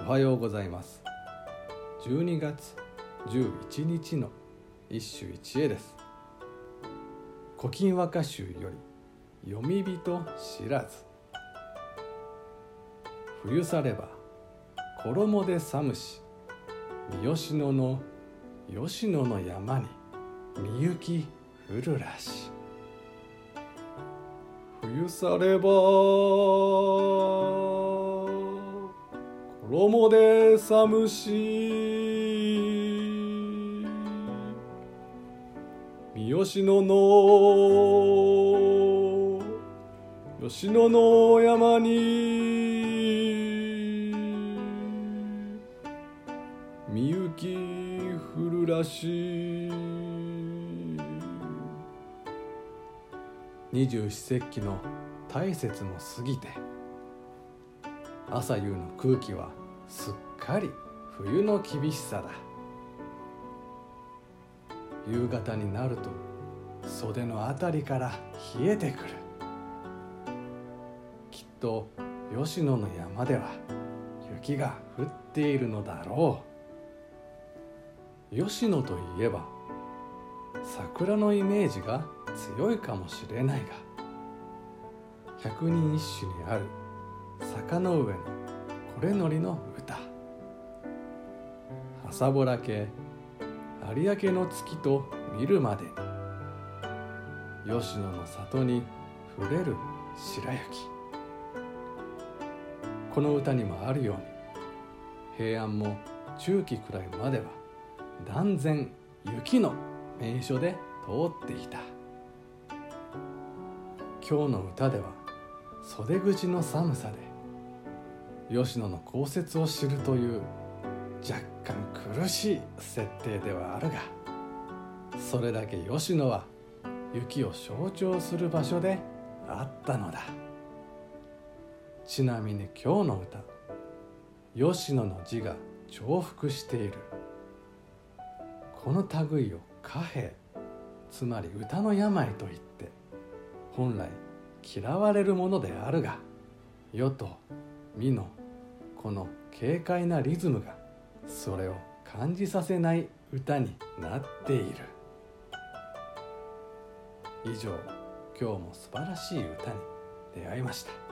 おはようございます。12月11日の一首一会です。古今和歌集より読み人知らず。冬されば衣で寒し三好野の吉野の山にみゆき降るらし冬されば衣で寒し三好野の吉野の山に。みゆき降るらしい。二十四節気の大雪も過ぎて。朝夕の空気はすっかり冬の厳しさだ。夕方になると袖のあたりから冷えてくる。きっと吉野の山では雪が降っているのだろう。吉野といえば桜のイメージが強いかもしれないが百人一首にある坂の上のこれのりの歌。朝ぼらけ有明の月と見るまで。吉野の里に触れる白雪。この歌にもあるように平安も中期くらいまでは断然雪の名所で通っていた。今日の歌では袖口の寒さで吉野の降雪を知るという若干苦しい設定ではあるがそれだけ吉野は雪を象徴する場所であったのだ。ちなみに今日の歌吉野の字が重複している。この類を貨幣つまり歌の病といって本来嫌われるものであるが世と美のこの軽快なリズムがそれを感じさせない歌になっている。以上今日も素晴らしい歌に出会いました。